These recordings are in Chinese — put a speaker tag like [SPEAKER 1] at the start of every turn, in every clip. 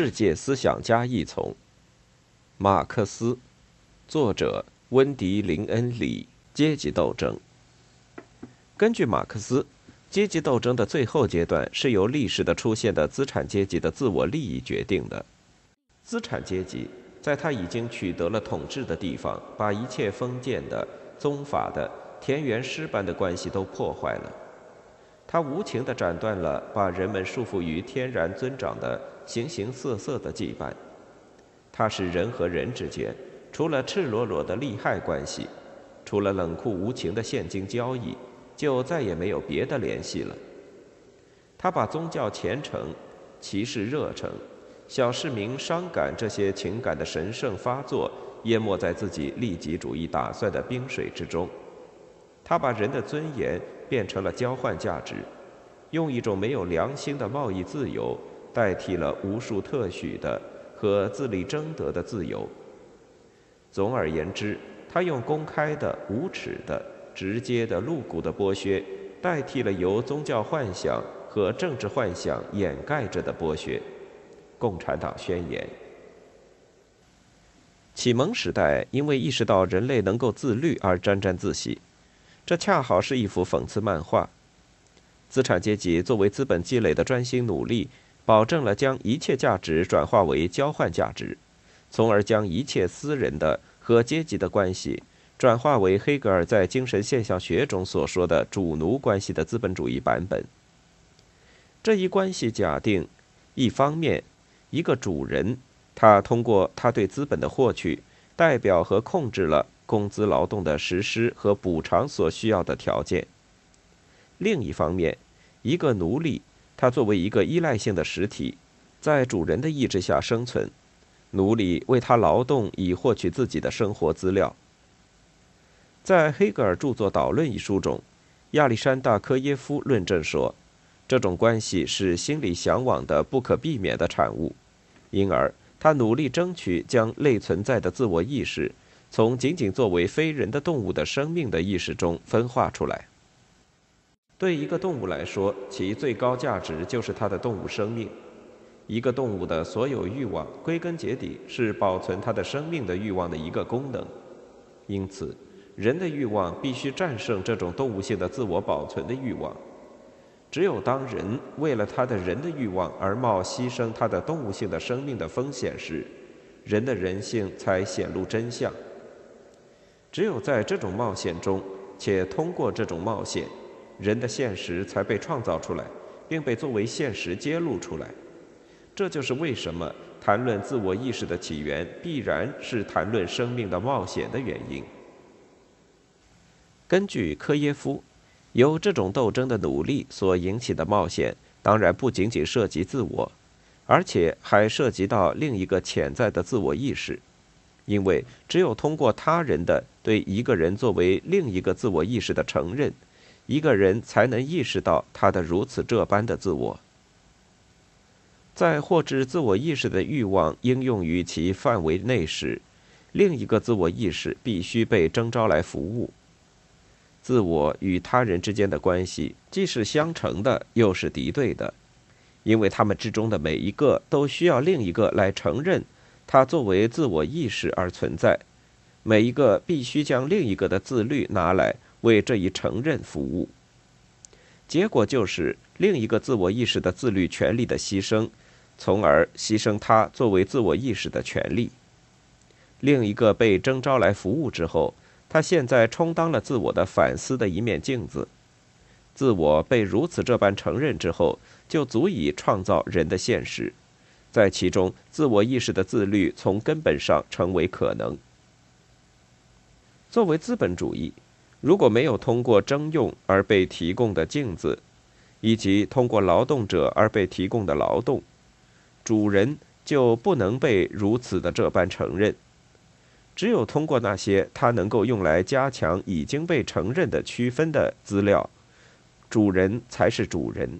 [SPEAKER 1] 世界思想家一丛，马克思，作者温迪·林恩·里。阶级斗争。根据马克思，阶级斗争的最后阶段是由历史的出现的资产阶级的自我利益决定的。资产阶级在他已经取得了统治的地方，把一切封建的、宗法的、田园诗般的关系都破坏了。他无情地斩断了把人们束缚于天然尊长的形形色色的羁绊。他使人和人之间，除了赤裸裸的利害关系，除了冷酷无情的现金交易，就再也没有别的联系了。他把宗教虔诚、骑士热诚、小市民伤感这些情感的神圣发作，淹没在自己利己主义打算的冰水之中。他把人的尊严。变成了交换价值，用一种没有良心的贸易自由代替了无数特许的和自力争得的自由。总而言之，他用公开的、无耻的、直接的、露骨的剥削，代替了由宗教幻想和政治幻想掩盖着的剥削。共产党宣言。启蒙时代因为意识到人类能够自律而沾沾自喜。这恰好是一幅讽刺漫画。资产阶级作为资本积累的专心努力，保证了将一切价值转化为交换价值，从而将一切私人的和阶级的关系转化为黑格尔在精神现象学中所说的主奴关系的资本主义版本。这一关系假定，一方面，一个主人，他通过他对资本的获取，代表和控制了。工资劳动的实施和补偿所需要的条件。另一方面，一个奴隶，他作为一个依赖性的实体，在主人的意志下生存，奴隶为他劳动以获取自己的生活资料。在黑格尔著作《导论》一书中，亚历山大·科耶夫论证说，这种关系是心理向往的不可避免的产物，因而他努力争取将类存在的自我意识。从仅仅作为非人的动物的生命的意识中分化出来。对一个动物来说，其最高价值就是它的动物生命。一个动物的所有欲望，归根结底是保存它的生命的欲望的一个功能。因此，人的欲望必须战胜这种动物性的自我保存的欲望。只有当人为了他的人的欲望而冒牺牲他的动物性的生命的风险时，人的人性才显露真相。只有在这种冒险中，且通过这种冒险，人的现实才被创造出来，并被作为现实揭露出来。这就是为什么谈论自我意识的起源，必然是谈论生命的冒险的原因。根据科耶夫，由这种斗争的努力所引起的冒险，当然不仅仅涉及自我，而且还涉及到另一个潜在的自我意识。因为只有通过他人的对一个人作为另一个自我意识的承认，一个人才能意识到他的如此这般的自我。在获知自我意识的欲望应用于其范围内时，另一个自我意识必须被征召来服务。自我与他人之间的关系既是相成的，又是敌对的，因为他们之中的每一个都需要另一个来承认。它作为自我意识而存在，每一个必须将另一个的自律拿来为这一承认服务。结果就是另一个自我意识的自律权利的牺牲，从而牺牲他作为自我意识的权利。另一个被征召来服务之后，他现在充当了自我的反思的一面镜子。自我被如此这般承认之后，就足以创造人的现实。在其中，自我意识的自律从根本上成为可能。作为资本主义，如果没有通过征用而被提供的镜子，以及通过劳动者而被提供的劳动，主人就不能被如此的这般承认。只有通过那些他能够用来加强已经被承认的区分的资料，主人才是主人。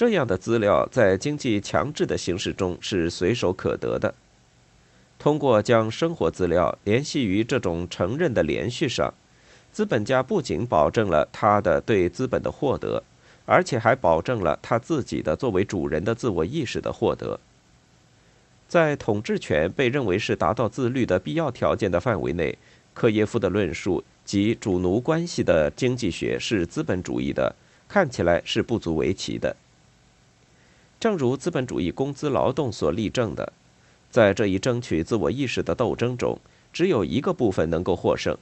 [SPEAKER 1] 这样的资料在经济强制的形式中是随手可得的。通过将生活资料联系于这种承认的连续上，资本家不仅保证了他的对资本的获得，而且还保证了他自己的作为主人的自我意识的获得。在统治权被认为是达到自律的必要条件的范围内，科耶夫的论述及主奴关系的经济学是资本主义的，看起来是不足为奇的。正如资本主义工资劳动所例证的，在这一争取自我意识的斗争中，只有一个部分能够获胜，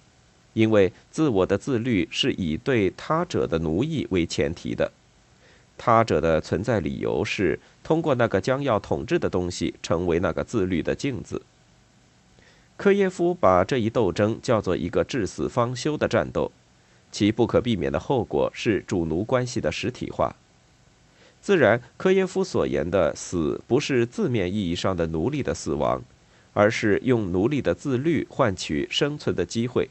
[SPEAKER 1] 因为自我的自律是以对他者的奴役为前提的。他者的存在理由是通过那个将要统治的东西成为那个自律的镜子。科耶夫把这一斗争叫做一个至死方休的战斗，其不可避免的后果是主奴关系的实体化。自然，科耶夫所言的死不是字面意义上的奴隶的死亡，而是用奴隶的自律换取生存的机会，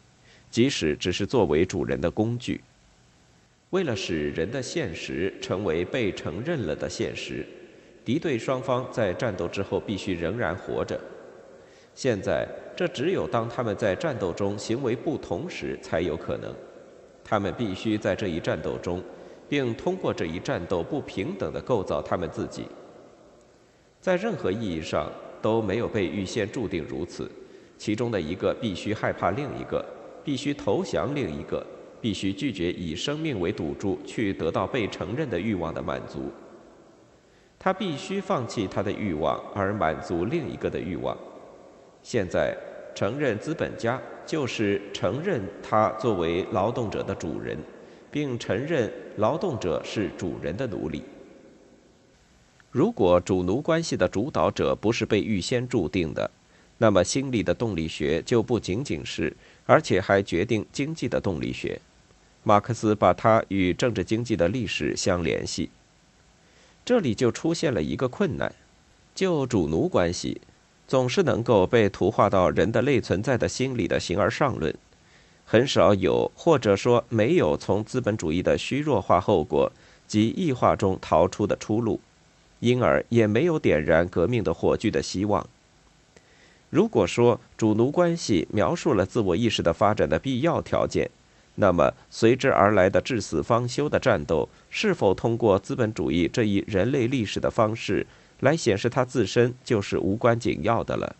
[SPEAKER 1] 即使只是作为主人的工具。为了使人的现实成为被承认了的现实，敌对双方在战斗之后必须仍然活着。现在，这只有当他们在战斗中行为不同时才有可能。他们必须在这一战斗中，并通过这一战斗不平等的构造他们自己。在任何意义上都没有被预先注定如此，其中的一个必须害怕另一个，必须投降另一个。必须拒绝以生命为赌注去得到被承认的欲望的满足。他必须放弃他的欲望而满足另一个的欲望。现在，承认资本家就是承认他作为劳动者的主人，并承认劳动者是主人的奴隶。如果主奴关系的主导者不是被预先注定的，那么心理的动力学就不仅仅是。而且还决定经济的动力学，马克思把它与政治经济的历史相联系。这里就出现了一个困难：就主奴关系，总是能够被图画到人的类存在的心理的形而上论，很少有或者说没有从资本主义的虚弱化后果及异化中逃出的出路，因而也没有点燃革命的火炬的希望。如果说主奴关系描述了自我意识的发展的必要条件，那么随之而来的至死方休的战斗，是否通过资本主义这一人类历史的方式来显示它自身，就是无关紧要的了。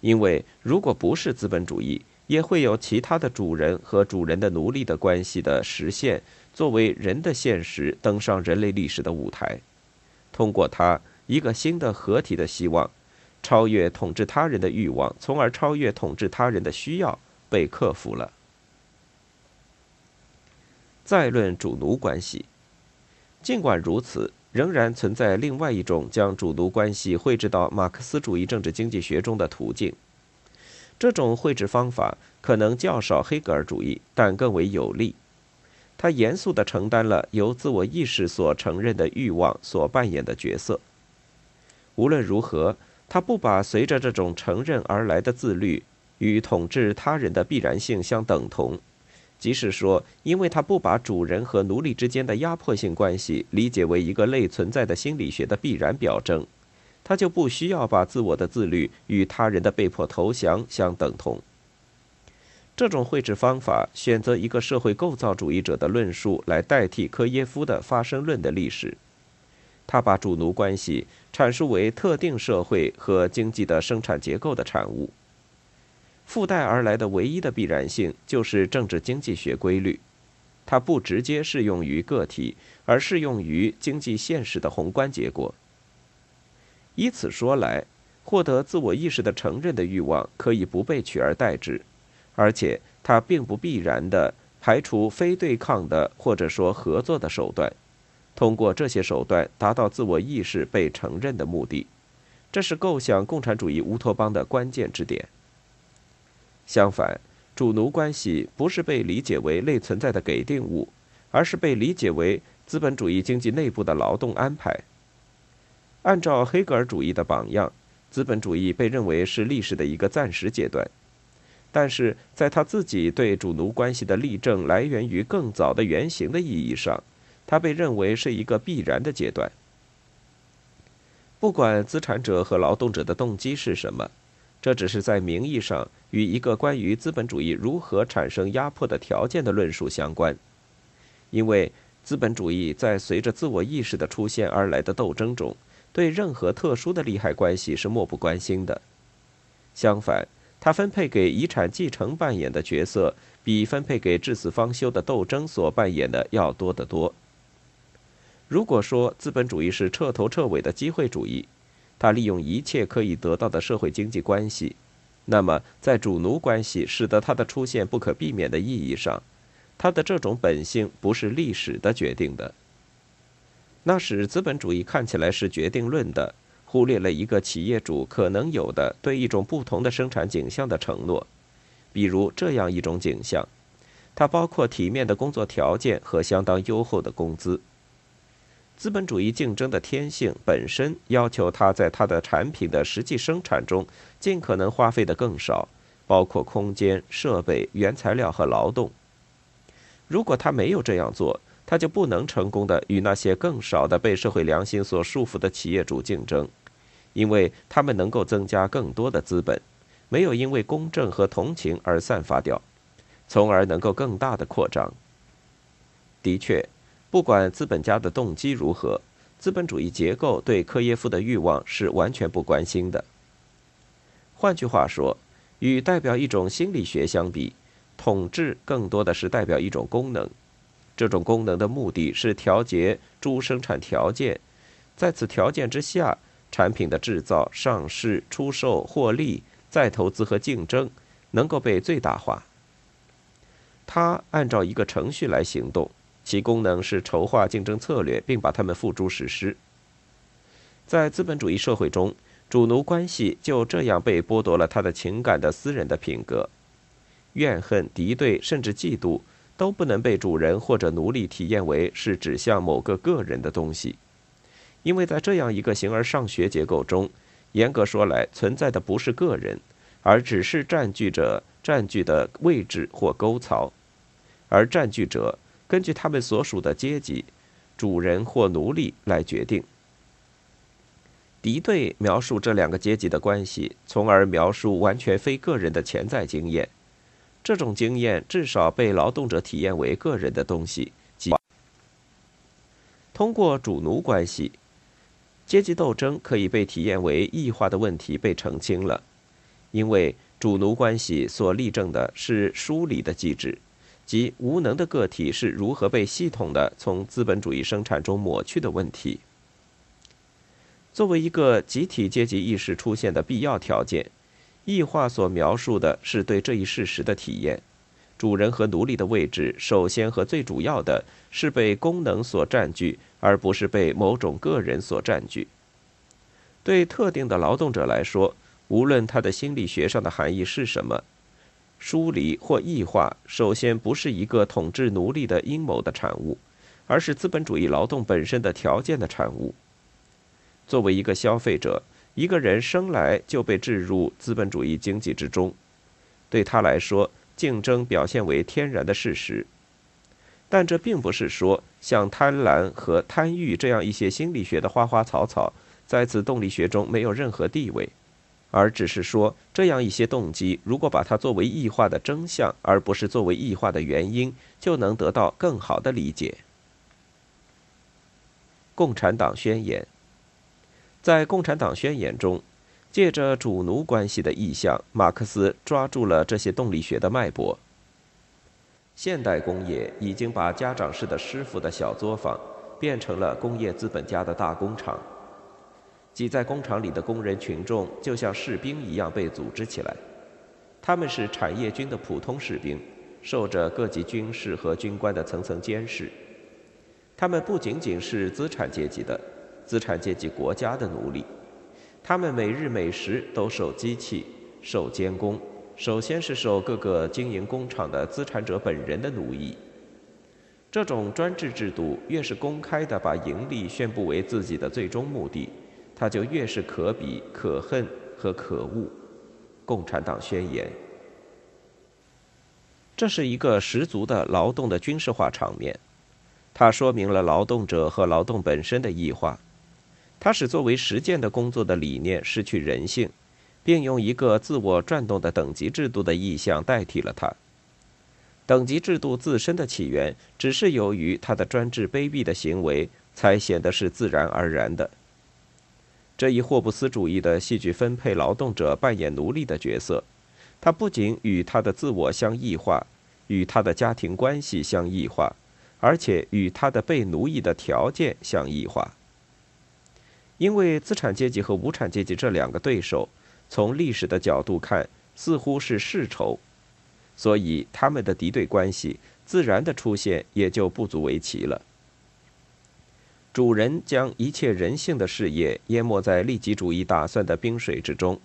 [SPEAKER 1] 因为如果不是资本主义，也会有其他的主人和主人的奴隶的关系的实现，作为人的现实登上人类历史的舞台，通过它一个新的合体的希望。超越统治他人的欲望，从而超越统治他人的需要，被克服了。再论主奴关系，尽管如此，仍然存在另外一种将主奴关系绘制到马克思主义政治经济学中的途径。这种绘制方法可能较少黑格尔主义，但更为有力。他严肃地承担了由自我意识所承认的欲望所扮演的角色。无论如何。他不把随着这种承认而来的自律与统治他人的必然性相等同，即是说，因为他不把主人和奴隶之间的压迫性关系理解为一个类存在的心理学的必然表征，他就不需要把自我的自律与他人的被迫投降相等同。这种绘制方法选择一个社会构造主义者的论述来代替科耶夫的发生论的历史。他把主奴关系阐述为特定社会和经济的生产结构的产物，附带而来的唯一的必然性就是政治经济学规律，它不直接适用于个体，而适用于经济现实的宏观结果。以此说来，获得自我意识的承认的欲望可以不被取而代之，而且它并不必然的排除非对抗的或者说合作的手段。通过这些手段达到自我意识被承认的目的，这是构想共产主义乌托邦的关键之点。相反，主奴关系不是被理解为类存在的给定物，而是被理解为资本主义经济内部的劳动安排。按照黑格尔主义的榜样，资本主义被认为是历史的一个暂时阶段，但是在他自己对主奴关系的例证来源于更早的原型的意义上。它被认为是一个必然的阶段。不管资产者和劳动者的动机是什么，这只是在名义上与一个关于资本主义如何产生压迫的条件的论述相关。因为资本主义在随着自我意识的出现而来的斗争中，对任何特殊的利害关系是漠不关心的。相反，他分配给遗产继承扮演的角色，比分配给至死方休的斗争所扮演的要多得多。如果说资本主义是彻头彻尾的机会主义，他利用一切可以得到的社会经济关系，那么在主奴关系使得它的出现不可避免的意义上，它的这种本性不是历史的决定的。那使资本主义看起来是决定论的，忽略了一个企业主可能有的对一种不同的生产景象的承诺，比如这样一种景象，它包括体面的工作条件和相当优厚的工资。资本主义竞争的天性本身要求它在它的产品的实际生产中尽可能花费的更少，包括空间、设备、原材料和劳动。如果他没有这样做，他就不能成功的与那些更少的被社会良心所束缚的企业主竞争，因为他们能够增加更多的资本，没有因为公正和同情而散发掉，从而能够更大的扩张。的确，不管资本家的动机如何，资本主义结构对科耶夫的欲望是完全不关心的。换句话说，与代表一种心理学相比，统治更多的是代表一种功能。这种功能的目的是调节猪生产条件，在此条件之下，产品的制造、上市、出售、获利、再投资和竞争能够被最大化。它按照一个程序来行动，其功能是筹划竞争策略，并把它们付诸实施。在资本主义社会中，主奴关系就这样被剥夺了他的情感的私人的品格，怨恨、敌对，甚至嫉妒。都不能被主人或者奴隶体验为是指向某个个人的东西，因为在这样一个形而上学结构中，严格说来存在的不是个人，而只是占据者占据的位置或沟槽，而占据者根据他们所属的阶级，主人或奴隶来决定。敌对描述这两个阶级的关系，从而描述完全非个人的潜在经验。这种经验至少被劳动者体验为个人的东西。即通过主奴关系，阶级斗争可以被体验为异化的问题被澄清了，因为主奴关系所例证的是疏离的机制，即无能的个体是如何被系统的从资本主义生产中抹去的问题。作为一个集体阶级意识出现的必要条件。异化所描述的是对这一事实的体验：主人和奴隶的位置，首先和最主要的是被功能所占据，而不是被某种个人所占据。对特定的劳动者来说，无论他的心理学上的含义是什么，疏离或异化，首先不是一个统治奴隶的阴谋的产物，而是资本主义劳动本身的条件的产物。作为一个消费者。一个人生来就被置入资本主义经济之中，对他来说，竞争表现为天然的事实。但这并不是说，像贪婪和贪欲这样一些心理学的花花草草，在此动力学中没有任何地位，而只是说，这样一些动机，如果把它作为异化的真相，而不是作为异化的原因，就能得到更好的理解。共产党宣言。在《共产党宣言》中，借着主奴关系的意象，马克思抓住了这些动力学的脉搏。现代工业已经把家长式的师傅的小作坊变成了工业资本家的大工厂。挤在工厂里的工人群众就像士兵一样被组织起来，他们是产业军的普通士兵，受着各级军事和军官的层层监视。他们不仅仅是资产阶级的。资产阶级国家的奴隶，他们每日每时都受机器、受监工。首先是受各个经营工厂的资产者本人的奴役。这种专制制度越是公开地把盈利宣布为自己的最终目的，它就越是可比、可恨和可恶。共产党宣言。这是一个十足的劳动的军事化场面，它说明了劳动者和劳动本身的异化。它使作为实践的工作的理念失去人性，并用一个自我转动的等级制度的意向代替了它。等级制度自身的起源只是由于他的专制卑鄙的行为，才显得是自然而然的。这一霍布斯主义的戏剧分配劳动者扮演奴隶的角色，他不仅与他的自我相异化，与他的家庭关系相异化，而且与他的被奴役的条件相异化。因为资产阶级和无产阶级这两个对手，从历史的角度看似乎是世仇，所以他们的敌对关系自然的出现也就不足为奇了。主人将一切人性的事业淹没在利己主义打算的冰水之中，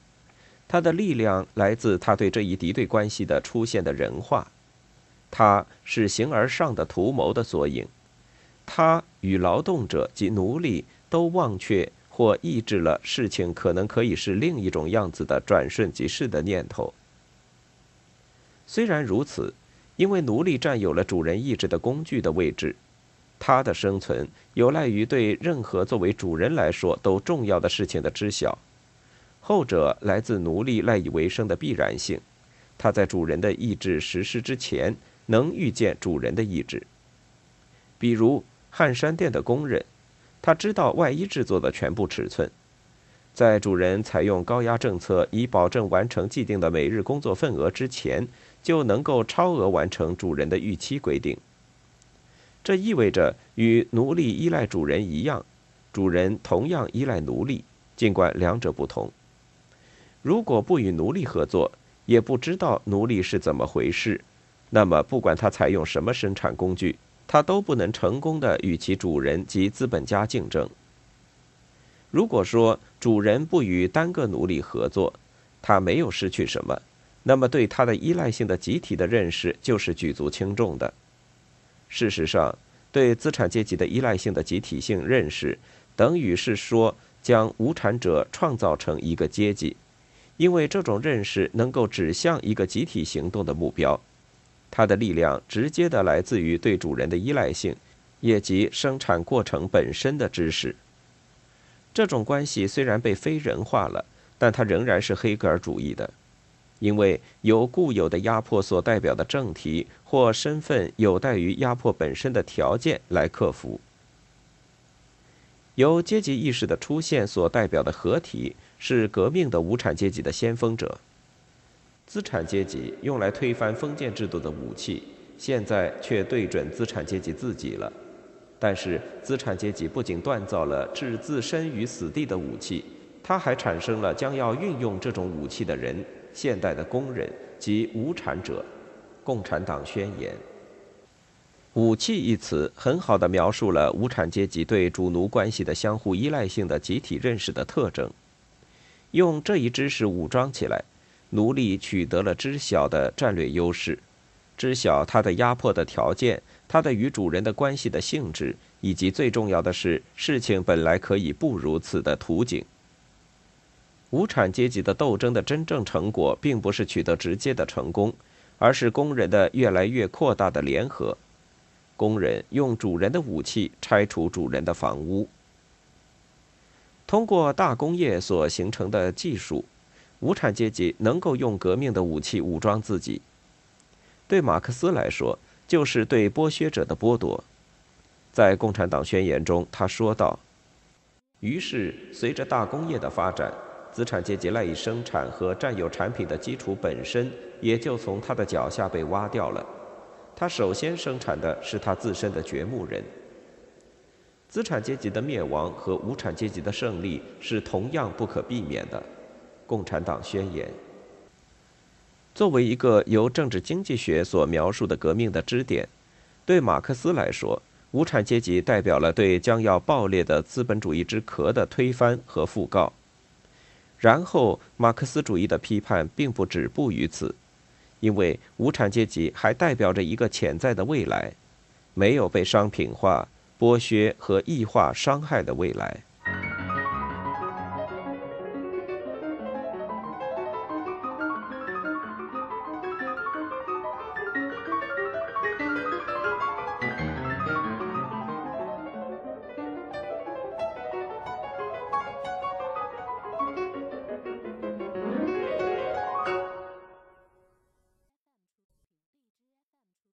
[SPEAKER 1] 他的力量来自他对这一敌对关系的出现的人化，他是形而上的图谋的缩影，他与劳动者及奴隶都忘却。或抑制了事情可能可以是另一种样子的转瞬即逝的念头。虽然如此，因为奴隶占有了主人意志的工具的位置，他的生存有赖于对任何作为主人来说都重要的事情的知晓。后者来自奴隶赖以为生的必然性，他在主人的意志实施之前能预见主人的意志。比如汉山店的工人。他知道外衣制作的全部尺寸，在主人采用高压政策以保证完成既定的每日工作份额之前，就能够超额完成主人的预期规定。这意味着与奴隶依赖主人一样，主人同样依赖奴隶，尽管两者不同。如果不与奴隶合作，也不知道奴隶是怎么回事，那么不管他采用什么生产工具。他都不能成功的与其主人及资本家竞争。如果说主人不与单个奴隶合作，他没有失去什么，那么对他的依赖性的集体的认识就是举足轻重的。事实上，对资产阶级的依赖性的集体性认识，等于是说将无产者创造成一个阶级，因为这种认识能够指向一个集体行动的目标。它的力量直接的来自于对主人的依赖性，也即生产过程本身的知识。这种关系虽然被非人化了，但它仍然是黑格尔主义的，因为由固有的压迫所代表的正题或身份有待于压迫本身的条件来克服。由阶级意识的出现所代表的合体是革命的无产阶级的先锋者。资产阶级用来推翻封建制度的武器，现在却对准资产阶级自己了。但是，资产阶级不仅锻造了置自身于死地的武器，它还产生了将要运用这种武器的人——现代的工人及无产者。共产党宣言。武器一词很好的描述了无产阶级对主奴关系的相互依赖性的集体认识的特征。用这一知识武装起来。奴隶取得了知晓的战略优势，知晓他的压迫的条件，他的与主人的关系的性质，以及最重要的是，事情本来可以不如此的图景。无产阶级的斗争的真正成果，并不是取得直接的成功，而是工人的越来越扩大的联合。工人用主人的武器拆除主人的房屋，通过大工业所形成的技术。无产阶级能够用革命的武器武装自己，对马克思来说，就是对剥削者的剥夺。在《共产党宣言》中，他说道：“于是，随着大工业的发展，资产阶级赖以生产和占有产品的基础本身也就从他的脚下被挖掉了。他首先生产的是他自身的掘墓人。资产阶级的灭亡和无产阶级的胜利是同样不可避免的。”共产党宣言。作为一个由政治经济学所描述的革命的支点，对马克思来说，无产阶级代表了对将要爆裂的资本主义之壳的推翻和讣告。然后，马克思主义的批判并不止步于此，因为无产阶级还代表着一个潜在的未来，没有被商品化、剥削和异化伤害的未来。